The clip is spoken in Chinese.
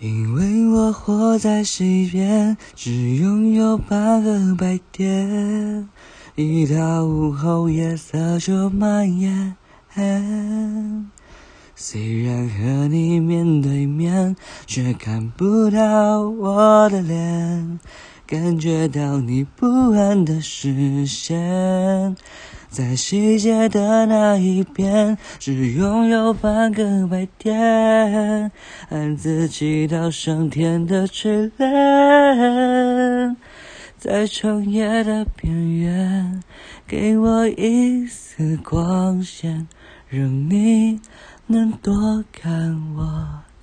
因为我活在西边，只拥有半个白天，一到午后夜色就蔓延。虽然和你面对面，却看不到我的脸，感觉到你不安的视线，在世界的那一边，只拥有半个白天，暗自祈祷上天的垂怜，在长夜的边缘，给我一丝光线，让你。能多看我。